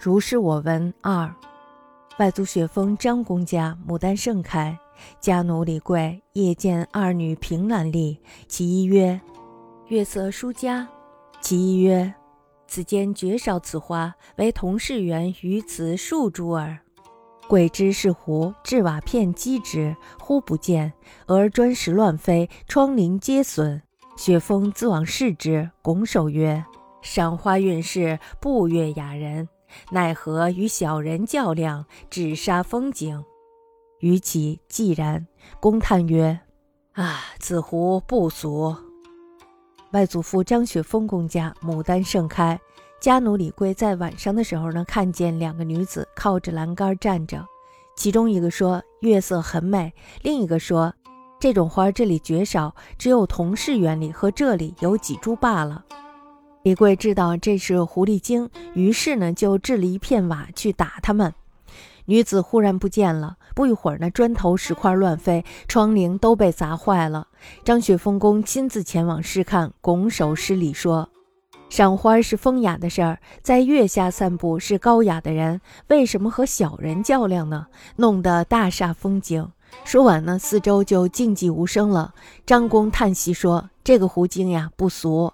如是我闻二，外族雪峰张公家牡丹盛开，家奴李贵夜见二女凭栏立，其一曰：“月色殊佳。”其一曰：“此间绝少此花，为同事园于此数株耳。”贵之是胡，置瓦片击之，忽不见，而砖石乱飞，窗棂皆损。雪峰自往视之，拱手曰：“赏花韵事，不悦雅人。”奈何与小人较量，只杀风景？于其既然，公叹曰：“啊，此壶不俗。”外祖父张雪峰公家牡丹盛开，家奴李贵在晚上的时候呢，看见两个女子靠着栏杆站着，其中一个说月色很美，另一个说这种花这里绝少，只有同事园里和这里有几株罢了。李贵知道这是狐狸精，于是呢就掷了一片瓦去打他们。女子忽然不见了，不一会儿呢，砖头石块乱飞，窗棂都被砸坏了。张雪峰公亲自前往视看，拱手施礼说：“赏花是风雅的事儿，在月下散步是高雅的人，为什么和小人较量呢？弄得大煞风景。”说完呢，四周就静寂无声了。张公叹息说：“这个狐精呀，不俗。”